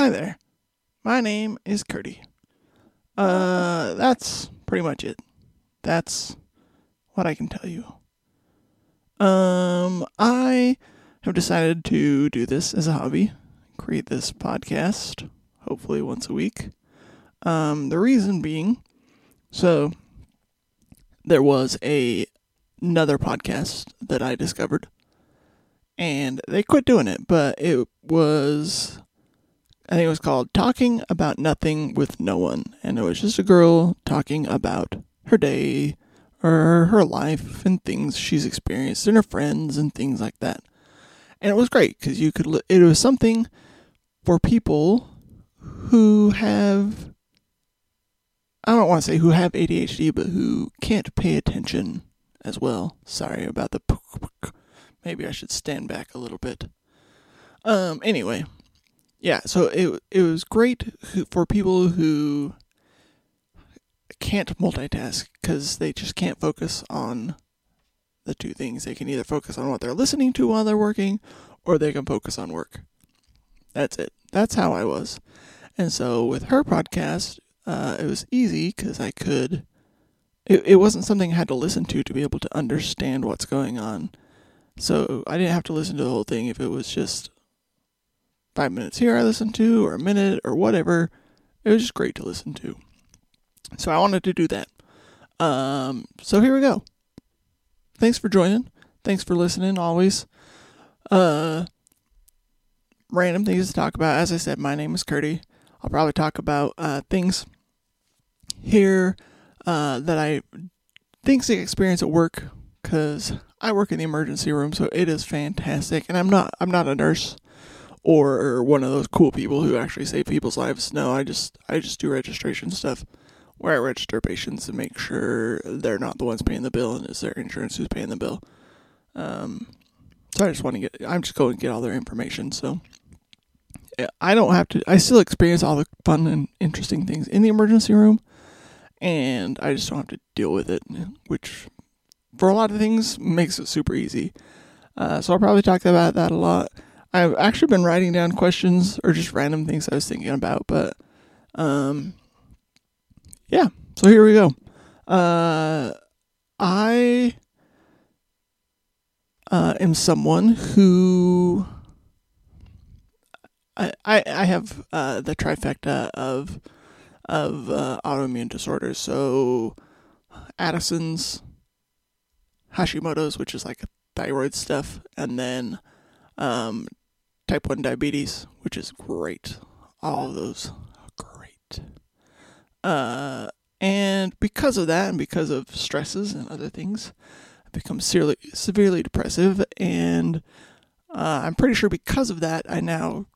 Hi there. My name is Curdy. Uh, that's pretty much it. That's what I can tell you. Um, I have decided to do this as a hobby, create this podcast, hopefully once a week. Um, the reason being, so there was a another podcast that I discovered, and they quit doing it, but it was I think it was called Talking About Nothing with No One. And it was just a girl talking about her day or her life and things she's experienced and her friends and things like that. And it was great because you could, it was something for people who have, I don't want to say who have ADHD, but who can't pay attention as well. Sorry about the, maybe I should stand back a little bit. Um, anyway, yeah, so it it was great for people who can't multitask because they just can't focus on the two things. They can either focus on what they're listening to while they're working, or they can focus on work. That's it. That's how I was. And so with her podcast, uh, it was easy because I could. It, it wasn't something I had to listen to to be able to understand what's going on. So I didn't have to listen to the whole thing if it was just five minutes here I listened to, or a minute, or whatever. It was just great to listen to. So I wanted to do that. Um, so here we go. Thanks for joining. Thanks for listening always. Uh, random things to talk about. As I said, my name is Curdy. I'll probably talk about uh, things here uh, that I things I experience at work because I work in the emergency room, so it is fantastic. And I'm not I'm not a nurse or one of those cool people who actually save people's lives. No, I just I just do registration stuff where I register patients and make sure they're not the ones paying the bill and it's their insurance who's paying the bill. Um, so I just want to get I'm just going to get all their information. So I don't have to. I still experience all the fun and interesting things in the emergency room, and I just don't have to deal with it, which for a lot of things makes it super easy. Uh, so I'll probably talk about that a lot. I've actually been writing down questions or just random things I was thinking about, but um, yeah. So here we go. Uh, I uh, am someone who I I, I have uh, the trifecta of of uh, autoimmune disorders. So Addison's, Hashimoto's, which is like thyroid stuff, and then um, type 1 diabetes, which is great. All of those are great. Uh, and because of that, and because of stresses and other things, I've become severely, severely depressive. And uh, I'm pretty sure because of that, I now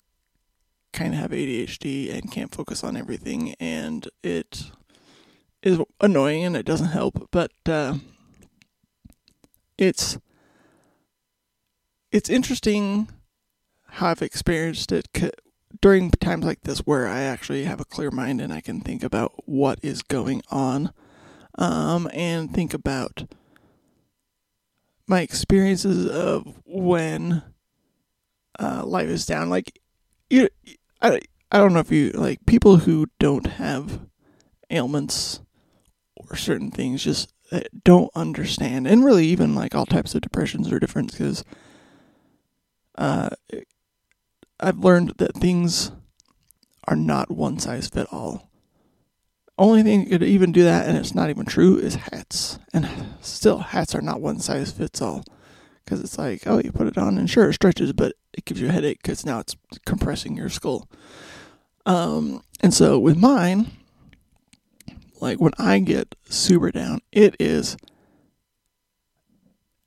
kind of have ADHD and can't focus on everything. And it is annoying and it doesn't help. But uh, it's it's interesting how I've experienced it during times like this where I actually have a clear mind and I can think about what is going on um, and think about my experiences of when uh, life is down. Like, you, I, I don't know if you like people who don't have ailments or certain things just uh, don't understand, and really even like all types of depressions are different because uh, I've learned that things are not one size fit all. Only thing that could even do that, and it's not even true, is hats. And still, hats are not one size fits all. Because it's like, oh, you put it on, and sure, it stretches, but it gives you a headache because now it's compressing your skull. Um, and so with mine, like when I get super down, it is.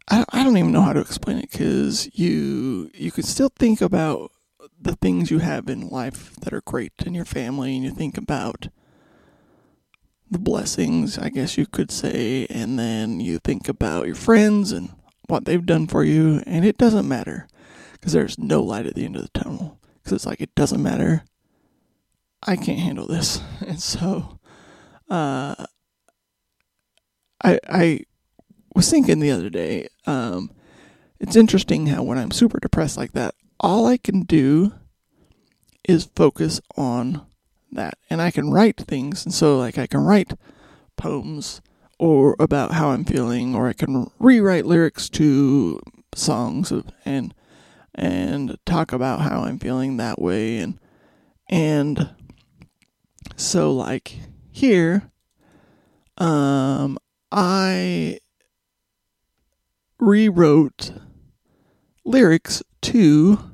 I, I don't even know how to explain it because you you can still think about the things you have in life that are great in your family and you think about the blessings, I guess you could say, and then you think about your friends and what they've done for you, and it doesn't matter because there's no light at the end of the tunnel. Because it's like, it doesn't matter. I can't handle this. And so, uh, I, I was thinking the other day, um, it's interesting how when I'm super depressed like that, all I can do is focus on that. And I can write things. And so, like, I can write poems or about how I'm feeling, or I can rewrite lyrics to songs and and talk about how I'm feeling that way and and so like here um I rewrote lyrics to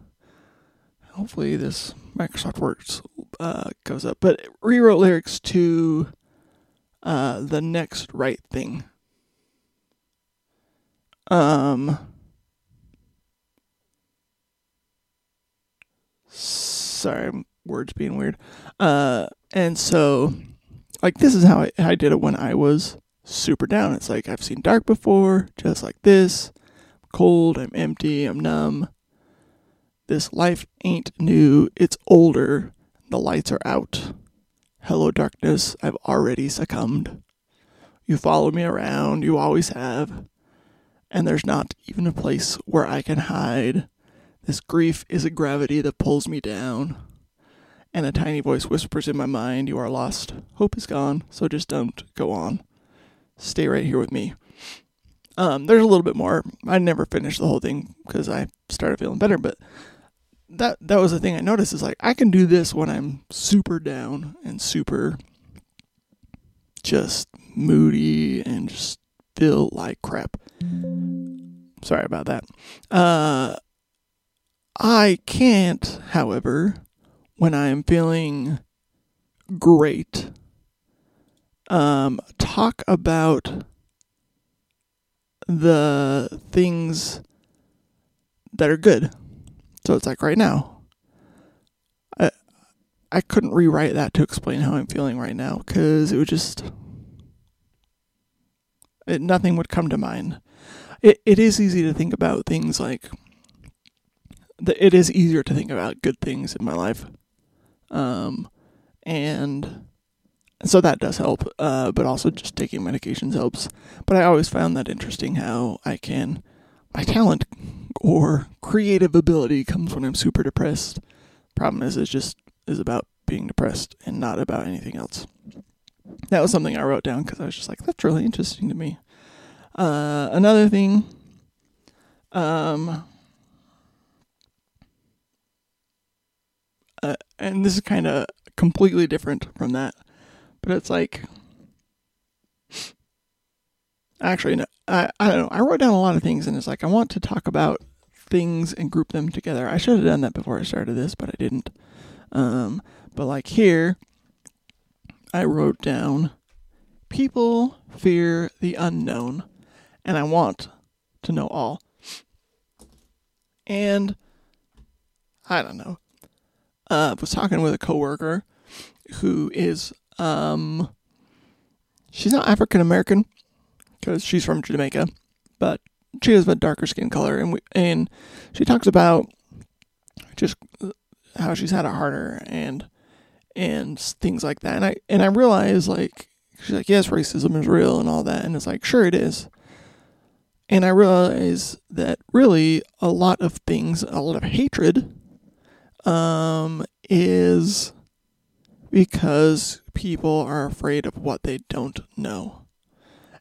hopefully this Microsoft Works uh, goes up, but rewrote lyrics to uh, the next right thing. Um, sorry, words being weird. Uh, and so, like, this is how I, I did it when I was super down. It's like I've seen dark before, just like this. Cold, I'm empty, I'm numb. This life ain't new, it's older. The lights are out. Hello, darkness, I've already succumbed. You follow me around, you always have. And there's not even a place where I can hide. This grief is a gravity that pulls me down. And a tiny voice whispers in my mind, You are lost. Hope is gone, so just don't go on. Stay right here with me. Um, there's a little bit more. I never finished the whole thing because I started feeling better, but that that was the thing I noticed is like I can do this when I'm super down and super just moody and just feel like crap. Sorry about that. Uh I can't, however, when I'm feeling great, um, talk about the things that are good. So it's like right now, I I couldn't rewrite that to explain how I'm feeling right now because it would just it, nothing would come to mind. It it is easy to think about things like it is easier to think about good things in my life. Um, and so that does help. Uh, but also just taking medications helps. But I always found that interesting how I can, my talent or creative ability comes when I'm super depressed. Problem is, it just is about being depressed and not about anything else. That was something I wrote down because I was just like, that's really interesting to me. Uh, another thing, um, uh, and this is kind of completely different from that, but it's like, actually, no, I, I don't know. I wrote down a lot of things, and it's like I want to talk about things and group them together. I should have done that before I started this, but I didn't. Um, but like here, I wrote down people fear the unknown, and I want to know all. And I don't know uh, was talking with a coworker who is um, she's not African American because she's from Jamaica, but she has a darker skin color, and we, and she talks about just how she's had it harder and and things like that. And I and I realize like she's like yes, racism is real and all that, and it's like sure it is. And I realize that really a lot of things, a lot of hatred um, is because people are afraid of what they don't know.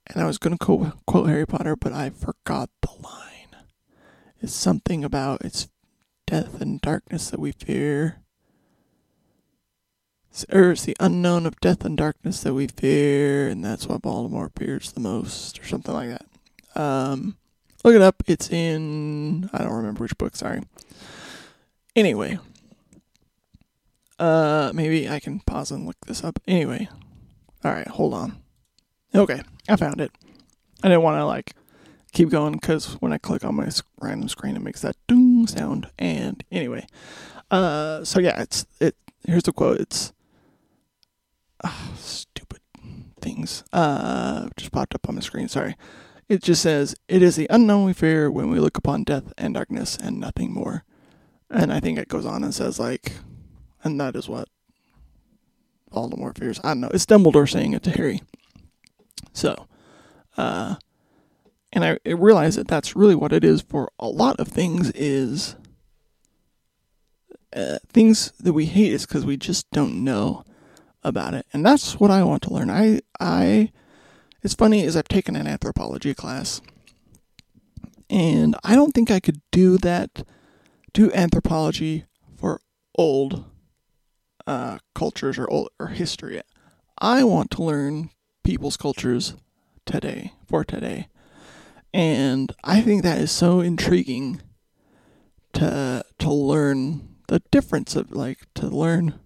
And I was going to quote, quote Harry Potter, but I forgot the line. It's something about it's death and darkness that we fear. Or it's the unknown of death and darkness that we fear, and that's what Voldemort fears the most, or something like that. Um, look it up. It's in I don't remember which book. Sorry. Anyway, uh, maybe I can pause and look this up. Anyway, all right, hold on. Okay, I found it. I didn't want to like keep going because when I click on my random screen, it makes that ding sound. And anyway, uh, so yeah, it's it. Here's the quote. It's uh, stupid things. Uh, just popped up on my screen. Sorry. It just says, "It is the unknown we fear when we look upon death and darkness and nothing more." And I think it goes on and says like and that is what Voldemort fears. I don't know. It's Dumbledore saying it to Harry. So, uh, and I, I realize that that's really what it is for a lot of things is uh, things that we hate is because we just don't know about it, and that's what I want to learn. I I it's funny is I've taken an anthropology class, and I don't think I could do that, do anthropology for old uh, cultures or or history. I want to learn people's cultures today for today, and I think that is so intriguing to to learn the difference of like to learn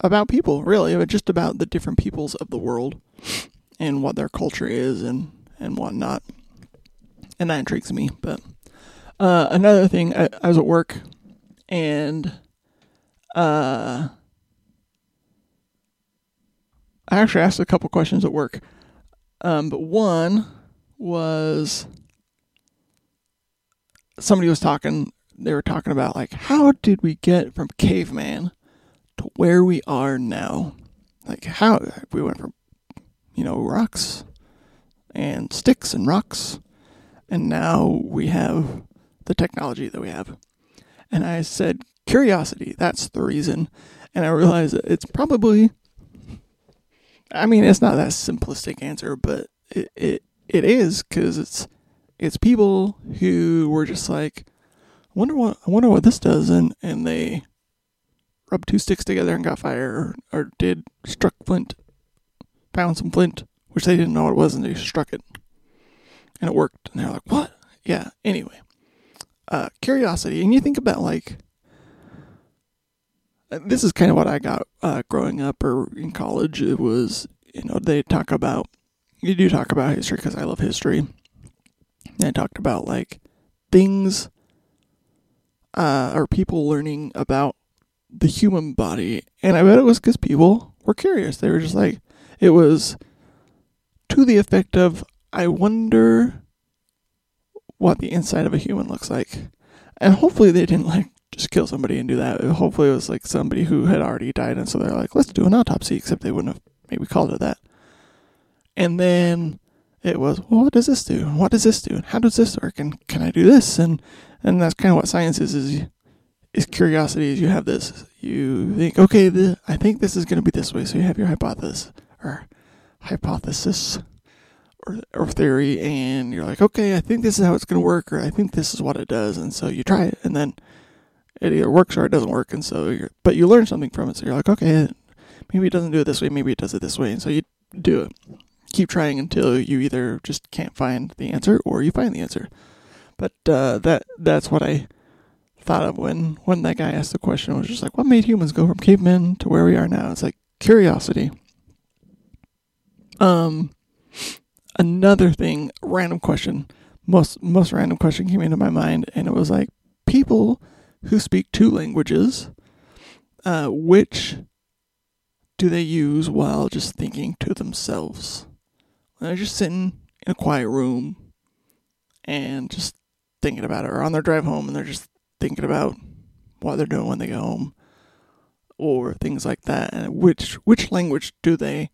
about people really but just about the different peoples of the world and what their culture is and and whatnot and that intrigues me but uh, another thing I, I was at work and uh I actually asked a couple questions at work. Um but one was somebody was talking they were talking about like how did we get from caveman to where we are now? Like how we went from you know rocks and sticks and rocks and now we have the technology that we have. And i said curiosity that's the reason and i realize it's probably i mean it's not that simplistic answer but it it, it is because it's it's people who were just like, I wonder what I wonder what this does, and and they rubbed two sticks together and got fire, or, or did struck flint, found some flint, which they didn't know it was, and they struck it, and it worked, and they're like, what? Yeah. Anyway, uh, curiosity, and you think about like. This is kind of what I got uh, growing up or in college. It was, you know, they talk about, you do talk about history because I love history and I talked about like things uh, or people learning about the human body. And I bet it was because people were curious. They were just like, it was to the effect of, I wonder what the inside of a human looks like. And hopefully they didn't like just kill somebody and do that. Hopefully it was like somebody who had already died. And so they're like, let's do an autopsy, except they wouldn't have maybe called it that. And then it was, well, what does this do? What does this do? And how does this work? And can I do this? And and that's kind of what science is is is curiosity. Is you have this, you think, okay, the, I think this is going to be this way. So you have your hypothesis or hypothesis or or theory, and you're like, okay, I think this is how it's going to work, or I think this is what it does, and so you try it, and then it either works or it doesn't work, and so you're, but you learn something from it. So you're like, okay, maybe it doesn't do it this way, maybe it does it this way, and so you do it keep trying until you either just can't find the answer or you find the answer. But uh, that that's what I thought of when when that guy asked the question. It was just like, what made humans go from cavemen to where we are now? It's like curiosity. Um, another thing, random question, most most random question came into my mind, and it was like people who speak two languages, uh, which do they use while just thinking to themselves? They're just sitting in a quiet room and just thinking about it, or on their drive home and they're just thinking about what they're doing when they go home, or things like that. And which which language do they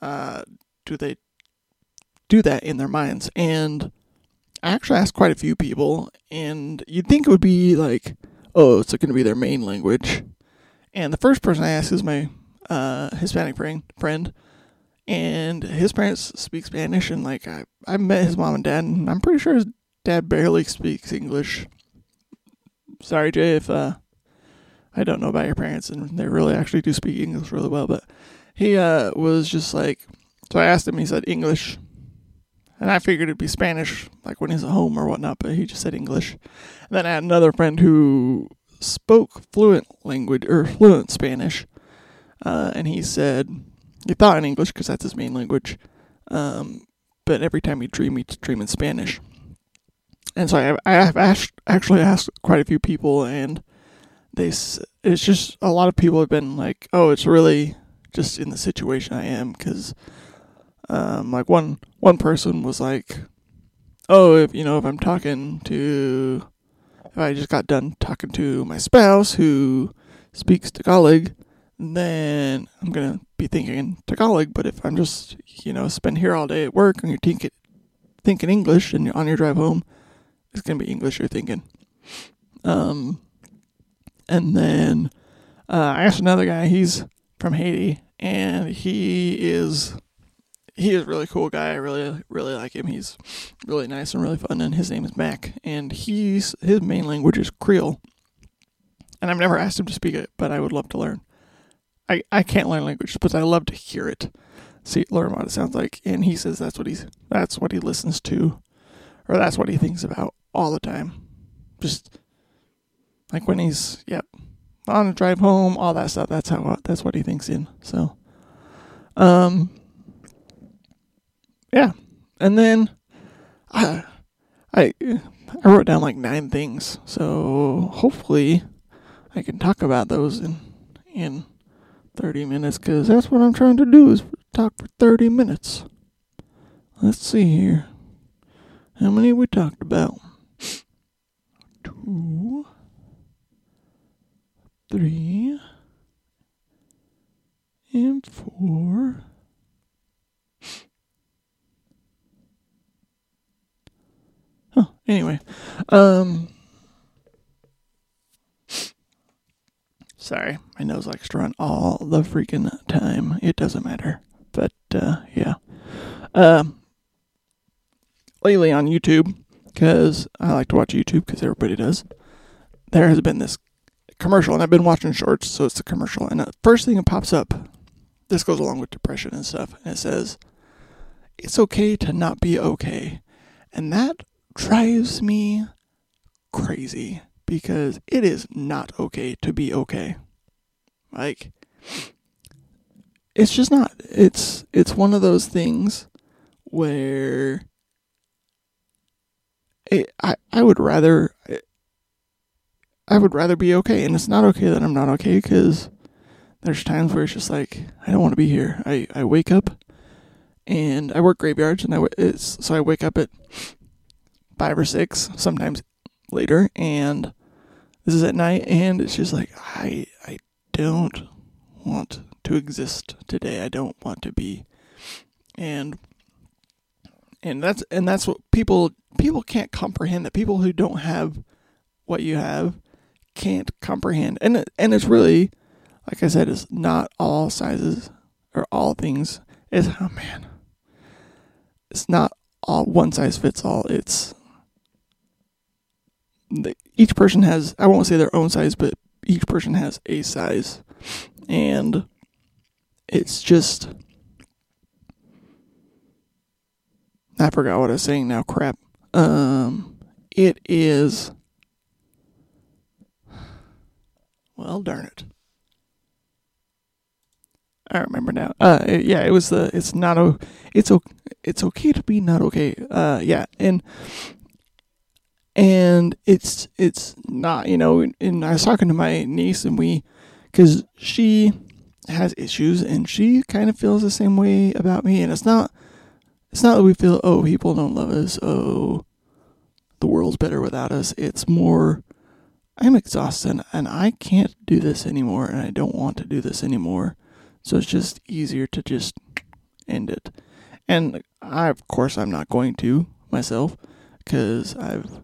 uh, do they do that in their minds? And I actually asked quite a few people, and you'd think it would be like, oh, it's going to be their main language. And the first person I asked is my uh, Hispanic friend, and his parents speak Spanish, and like I, I met his mom and dad, and I'm pretty sure his dad barely speaks English. Sorry, Jay, if uh, I don't know about your parents, and they really actually do speak English really well, but he uh was just like, so I asked him, he said English, and I figured it'd be Spanish, like when he's at home or whatnot, but he just said English. And then I had another friend who spoke fluent language or fluent Spanish, uh, and he said he thought in English because that's his main language, um, but every time he dream, he'd dream in Spanish. And so I, I have asked, actually asked quite a few people, and they it's just a lot of people have been like, "Oh, it's really just in the situation I am," because um, like one one person was like, "Oh, if you know if I'm talking to if I just got done talking to my spouse who speaks Tagalog, then I'm gonna be thinking Tagalog. But if I'm just you know spend here all day at work and you're thinking thinking English and on your drive home, it's gonna be English you're thinking. Um, And then uh, I asked another guy. He's from Haiti, and he is he is a really cool guy. I really really like him. He's really nice and really fun. And his name is Mac, and he's his main language is Creole. And I've never asked him to speak it, but I would love to learn. I, I can't learn languages, but I love to hear it, see learn what it sounds like. And he says that's what he's that's what he listens to, or that's what he thinks about all the time. Just like when he's yep on a drive home, all that stuff. That's how that's what he thinks in. So, um, yeah, and then I I I wrote down like nine things. So hopefully I can talk about those in in 30 minutes because that's what I'm trying to do is talk for 30 minutes. Let's see here. How many we talked about? Two, three, and four. Oh, anyway, um, Sorry, my nose likes to run all the freaking time. It doesn't matter. But, uh, yeah. Um, lately on YouTube, because I like to watch YouTube because everybody does, there has been this commercial, and I've been watching shorts, so it's a commercial. And the first thing that pops up, this goes along with depression and stuff, and it says, It's okay to not be okay. And that drives me crazy because it is not okay to be okay. Like it's just not. It's it's one of those things where it, I I would rather I would rather be okay, and it's not okay that I'm not okay because there's times where it's just like I don't want to be here. I I wake up and I work graveyards, and I it's so I wake up at five or six, sometimes later, and this is at night, and it's just like I I don't want to exist today. I don't want to be, and and that's and that's what people people can't comprehend that people who don't have what you have can't comprehend, and and it's really like I said, it's not all sizes or all things. It's oh man, it's not all one size fits all. It's each person has I won't say their own size, but each person has a size, and it's just I forgot what I was saying now. Crap. Um, it is. Well, darn it. I remember now. Uh, yeah, it was the. It's not o. It's o. It's okay to be not okay. Uh, yeah, and and it's it's not you know and i was talking to my niece and we because she has issues and she kind of feels the same way about me. And it's not it's not that we feel oh people don't love us. Oh the world's better without us. It's more i'm exhausted and i can't do this anymore and i don't want to do this anymore. So it's just easier to just end it. And i of course i'm not going to myself because i've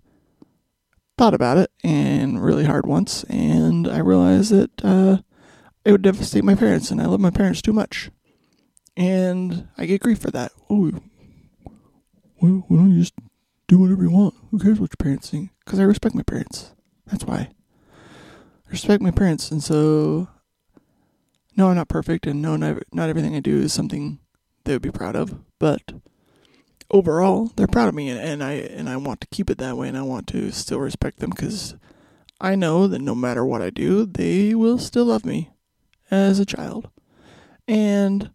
thought about it and really hard once, and I realized that uh, it would devastate my parents, and I love my parents too much, and I get grief for that. Oh, well, why don't you just do whatever you want? Who cares what your parents think? Because I respect my parents. That's why. I respect my parents, and so no, I'm not perfect, and no, not everything I do is something they would be proud of, but overall they're proud of me and, and I and I want to keep it that way and I want to still respect them because I know that no matter what I do, they will still love me as a child. And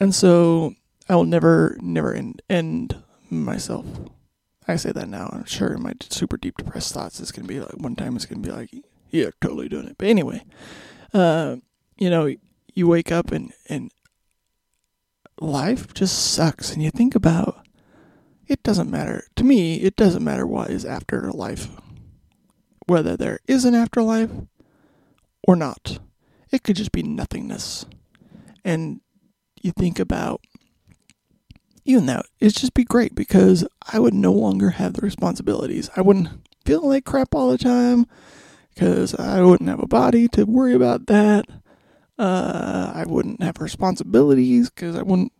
and so I will never never end, end myself. I say that now. I'm sure in my super deep depressed thoughts it's gonna be like one time it's gonna be like, yeah, totally doing it. But anyway, uh, you know, you wake up and and life just sucks. And you think about it doesn't matter. To me, it doesn't matter what is after life. Whether there is an afterlife or not. It could just be nothingness. And you think about even that, it'd just be great because I would no longer have the responsibilities. I wouldn't feel like crap all the time because I wouldn't have a body to worry about that. Uh, I wouldn't have responsibilities because I wouldn't.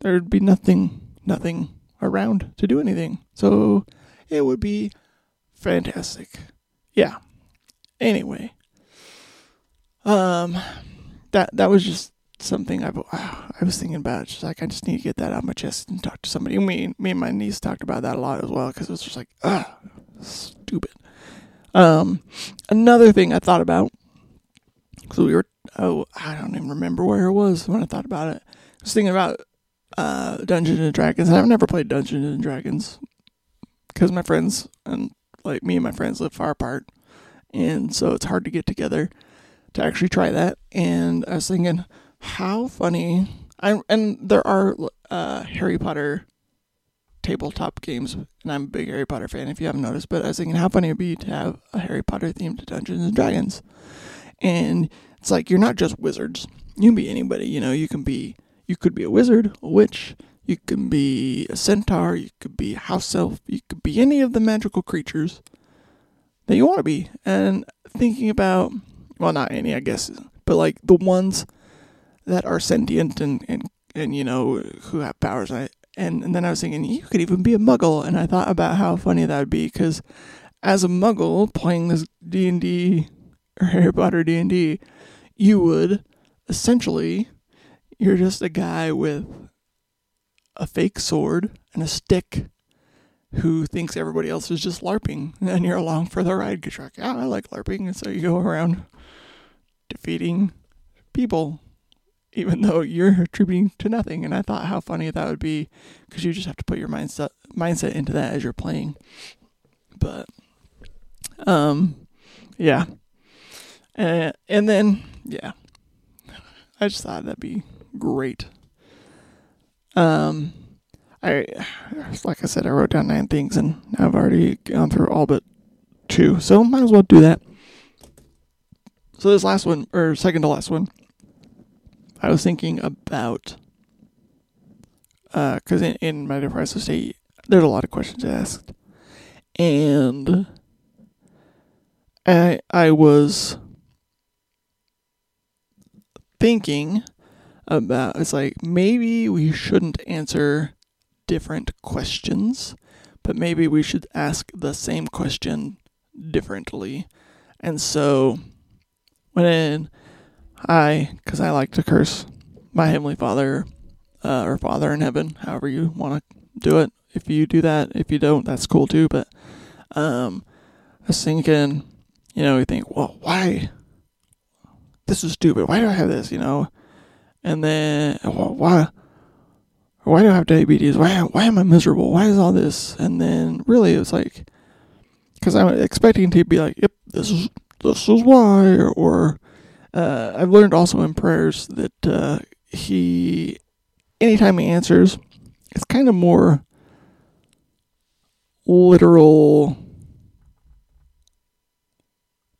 There'd be nothing, nothing around to do anything. So it would be fantastic. Yeah. Anyway, um, that that was just something I've I was thinking about. Just like I just need to get that out of my chest and talk to somebody. Me, me and my niece talked about that a lot as well because it was just like ah, stupid. Um, another thing I thought about because we were oh I don't even remember where it was when I thought about it. I was thinking about uh Dungeons and Dragons. And I've never played Dungeons and Dragons because my friends and like me and my friends live far apart, and so it's hard to get together to actually try that. And I was thinking, how funny! I and there are uh, Harry Potter tabletop games, and I'm a big Harry Potter fan. If you haven't noticed, but I was thinking how funny it'd be to have a Harry Potter themed Dungeons and Dragons, and it's like you're not just wizards. You can be anybody. You know, you can be you could be a wizard, a witch, you can be a centaur, you could be a house elf, you could be any of the magical creatures that you want to be. And thinking about, well, not any, I guess, but like the ones that are sentient and, and, and you know, who have powers. I, and, and then I was thinking, you could even be a muggle. And I thought about how funny that would be because as a muggle playing this D&D or Harry Potter D&D, you would essentially, you're just a guy with a fake sword and a stick who thinks everybody else is just LARPing, and you're along for the ride because you're like, yeah, I like LARPing, and so you go around defeating people, even though you're attributing to nothing. And I thought how funny that would be because you just have to put your mindset mindset into that as you're playing. But, um, yeah, and and then yeah, I just thought that'd be great. Um, I like I said, I wrote down nine things, and I've already gone through all but two, so might as well do that. So this last one, or second to last one, I was thinking about because uh, in, in my depressive state, there's a lot of questions asked, and I I was thinking about it's like maybe we shouldn't answer different questions, but maybe we should ask the same question differently. And so when I, because I like to curse my Heavenly Father uh, or Father in heaven, however you want to do it. If you do that, if you don't, that's cool too. But um, I was thinking, you know, we think, well, why? This is stupid. Why do I have this? You know, and then why why do I have diabetes? Why why am I miserable? Why is all this? And then really it's like because I'm expecting to be like, yep, this is this is why, or, or uh, I've learned also in prayers that uh, he, anytime he answers, it's kind of more literal.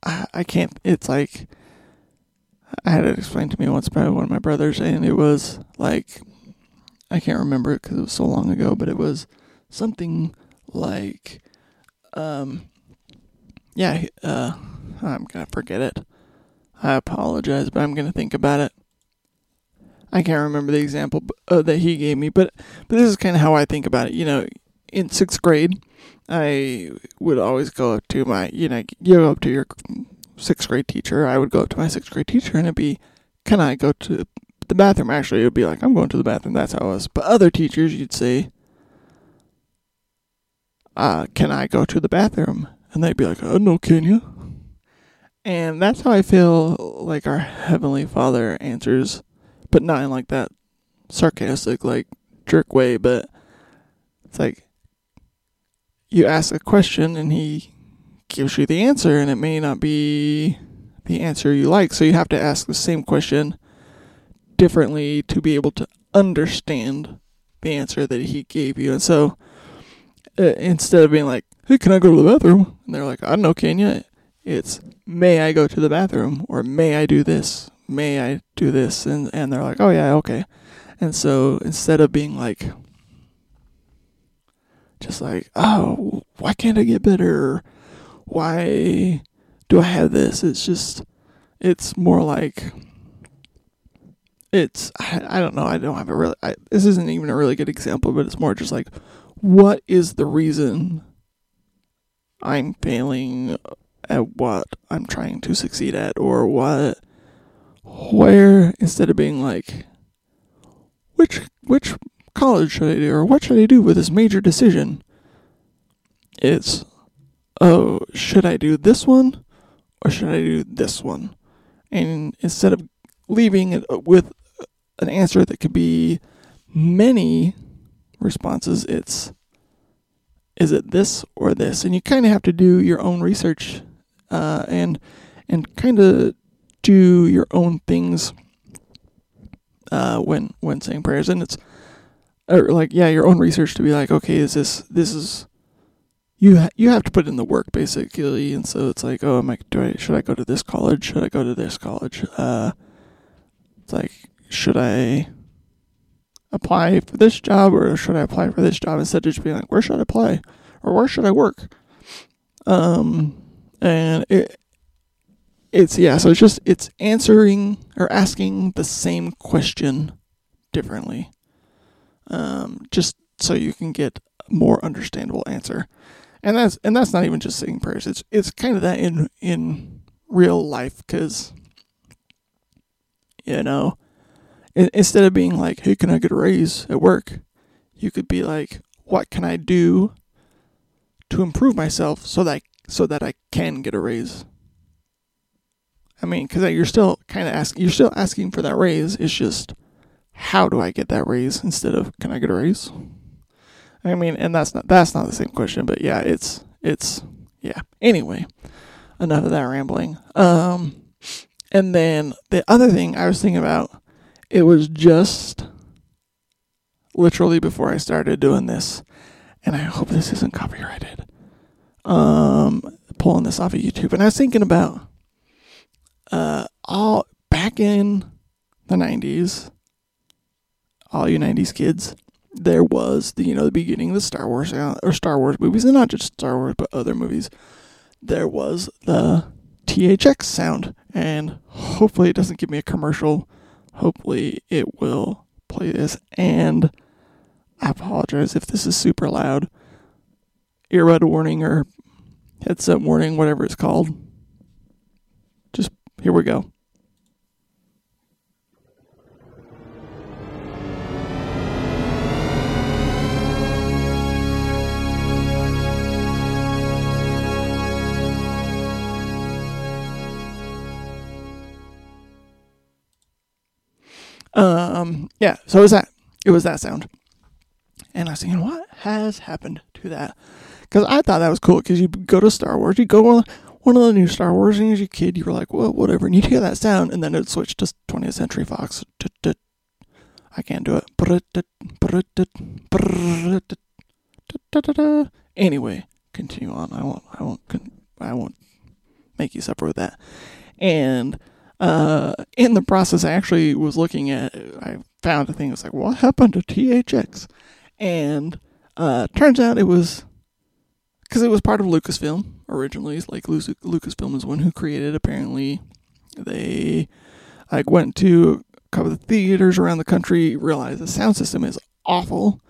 I, I can't. It's like I had it explained to me once by one of my brothers, and it was like I can't remember it because it was so long ago, but it was something like, um, yeah, uh, I'm gonna forget it. I apologize, but I'm gonna think about it. I can't remember the example uh, that he gave me, but but this is kind of how I think about it. You know, in sixth grade, I would always go up to my, you know, you go up to your sixth grade teacher, I would go up to my sixth grade teacher and it'd be, can I go to the bathroom? Actually, it would be like, I'm going to the bathroom. That's how it was. But other teachers, you'd say, uh, can I go to the bathroom? And they'd be like, oh, no, can you? And that's how I feel like our Heavenly Father answers, but not in like that sarcastic, like jerk way, but it's like you ask a question and he gives you the answer, and it may not be the answer you like. So you have to ask the same question differently to be able to understand the answer that he gave you. And so uh, instead of being like, hey, can I go to the bathroom? And they're like, I don't know, can you? It's, may I go to the bathroom? Or may I do this? May I do this? And, and they're like, oh, yeah, okay. And so instead of being like, just like, oh, why can't I get better? Why do I have this? It's just, it's more like, it's, I, I don't know. I don't have a really, I, this isn't even a really good example, but it's more just like, what is the reason I'm failing at what I'm trying to succeed at or what, where, instead of being like, which, which college should I do or what should I do with this major decision? It's, oh, should I do this one or should I do this one? And instead of leaving it with an answer that could be many responses, it's is it this or this? And you kind of have to do your own research uh, and and kind of do your own things uh, when when saying prayers. And it's or like yeah, your own research to be like, okay, is this this is you ha- you have to put in the work basically, and so it's like, oh, am I do I should I go to this college? Should I go to this college? Uh, it's like, should I apply for this job or should I apply for this job instead of just being like, where should I apply or where should I work? Um, and it it's yeah, so it's just it's answering or asking the same question differently, um, just so you can get a more understandable answer and that's and that's not even just saying prayers. It's it's kind of that in in real life because you know instead of being like, "Hey, can I get a raise at work?" you could be like, "What can I do to improve myself so that I, so that I can get a raise?" I mean, because you're still kind of asking, you're still asking for that raise. It's just, how do I get that raise instead of, can I get a raise? I mean, and that's not that's not the same question, but yeah, it's it's yeah. Anyway, enough of that rambling. Um, and then the other thing I was thinking about, it was just literally before I started doing this, and I hope this isn't copyrighted. Um, pulling this off of YouTube, and I was thinking about uh all back in the '90s, all you '90s kids there was the you know the beginning of the Star Wars uh, or Star Wars movies, and not just Star Wars but other movies. There was the THX sound, and hopefully it doesn't give me a commercial. Hopefully it will play this, and I apologize if this is super loud. Earbud warning or headset warning, whatever it's called. Just here we go. Um, yeah, so it was that. It was that sound. And I was thinking, what has happened to that? Because I thought that was cool. Because you go to Star Wars, you go on one of the new Star Wars, and as a kid, you were like, well, whatever. And you'd hear that sound, and then it switched to 20th Century Fox. I can't do it. Anyway, continue on. I won't. I won't. I won't make you suffer with that. And uh, in the process, I actually was looking at, I found a thing that's like, what happened to THX? And uh, turns out it was because it was part of Lucasfilm originally. It's like Lucasfilm is one who created. Apparently, they like went to a couple of theaters around the country, realized the sound system is awful,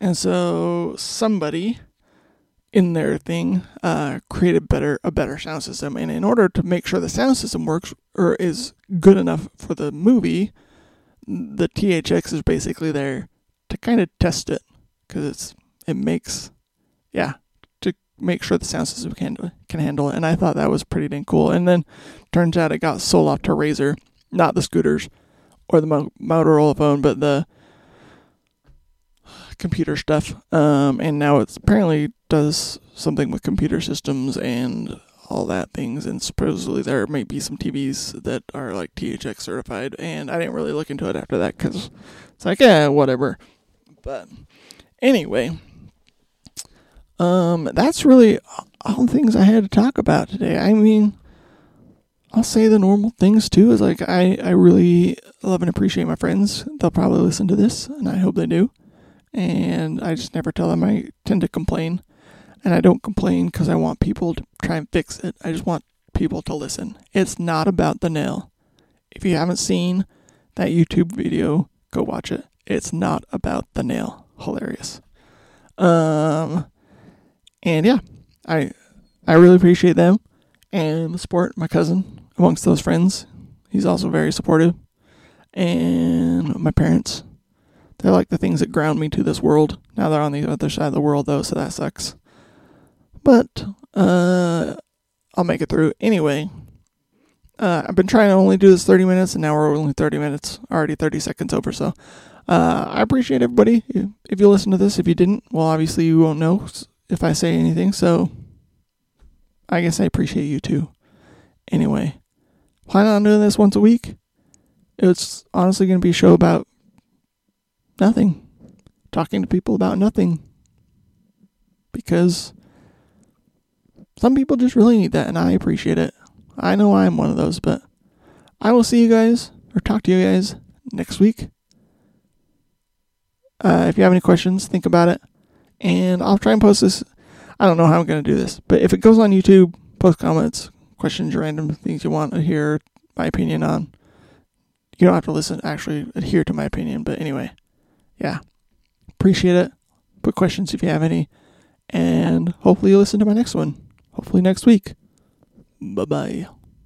and so somebody in their thing uh, created better a better sound system. And in order to make sure the sound system works or is good enough for the movie, the THX is basically there to kind of test it because it's it makes yeah to make sure the sound system can can handle it. And I thought that was pretty dang cool. And then turns out it got sold off to Razer, not the scooters or the Motorola phone, but the computer stuff. Um, and now it's apparently does something with computer systems and all that things. And supposedly there may be some TVs that are like THX certified. And I didn't really look into it after that because it's like, yeah, whatever. But anyway, um, that's really all the things I had to talk about today. I mean, I'll say the normal things too. Is like I I really love and appreciate my friends. They'll probably listen to this, and I hope they do and I just never tell them. I tend to complain, and I don't complain because I want people to try and fix it. I just want people to listen. It's not about the nail. If you haven't seen that YouTube video, go watch it. It's not about the nail. Hilarious. Um, and yeah, I I really appreciate them and the support. My cousin amongst those friends, he's also very supportive, and my parents. They're like the things that ground me to this world. Now they're on the other side of the world though, so that sucks. But uh, I'll make it through anyway. Uh, I've been trying to only do this 30 minutes, and now we're only 30 minutes, already 30 seconds over. So uh, I appreciate everybody. If you listen to this, if you didn't, well, obviously you won't know if I say anything. So I guess I appreciate you too. Anyway, plan on doing this once a week. It's honestly going to be a show about nothing, talking to people about nothing. Because some people just really need that, and I appreciate it. I know I'm one of those, but I will see you guys or talk to you guys next week. Uh, if you have any questions, think about it. And I'll try and post this. I don't know how I'm going to do this, but if it goes on YouTube, post comments, questions, random things you want to hear my opinion on. You don't have to listen, actually adhere to my opinion, but anyway, yeah. Appreciate it. Put questions if you have any. And hopefully you'll listen to my next one. Hopefully next week. Bye bye.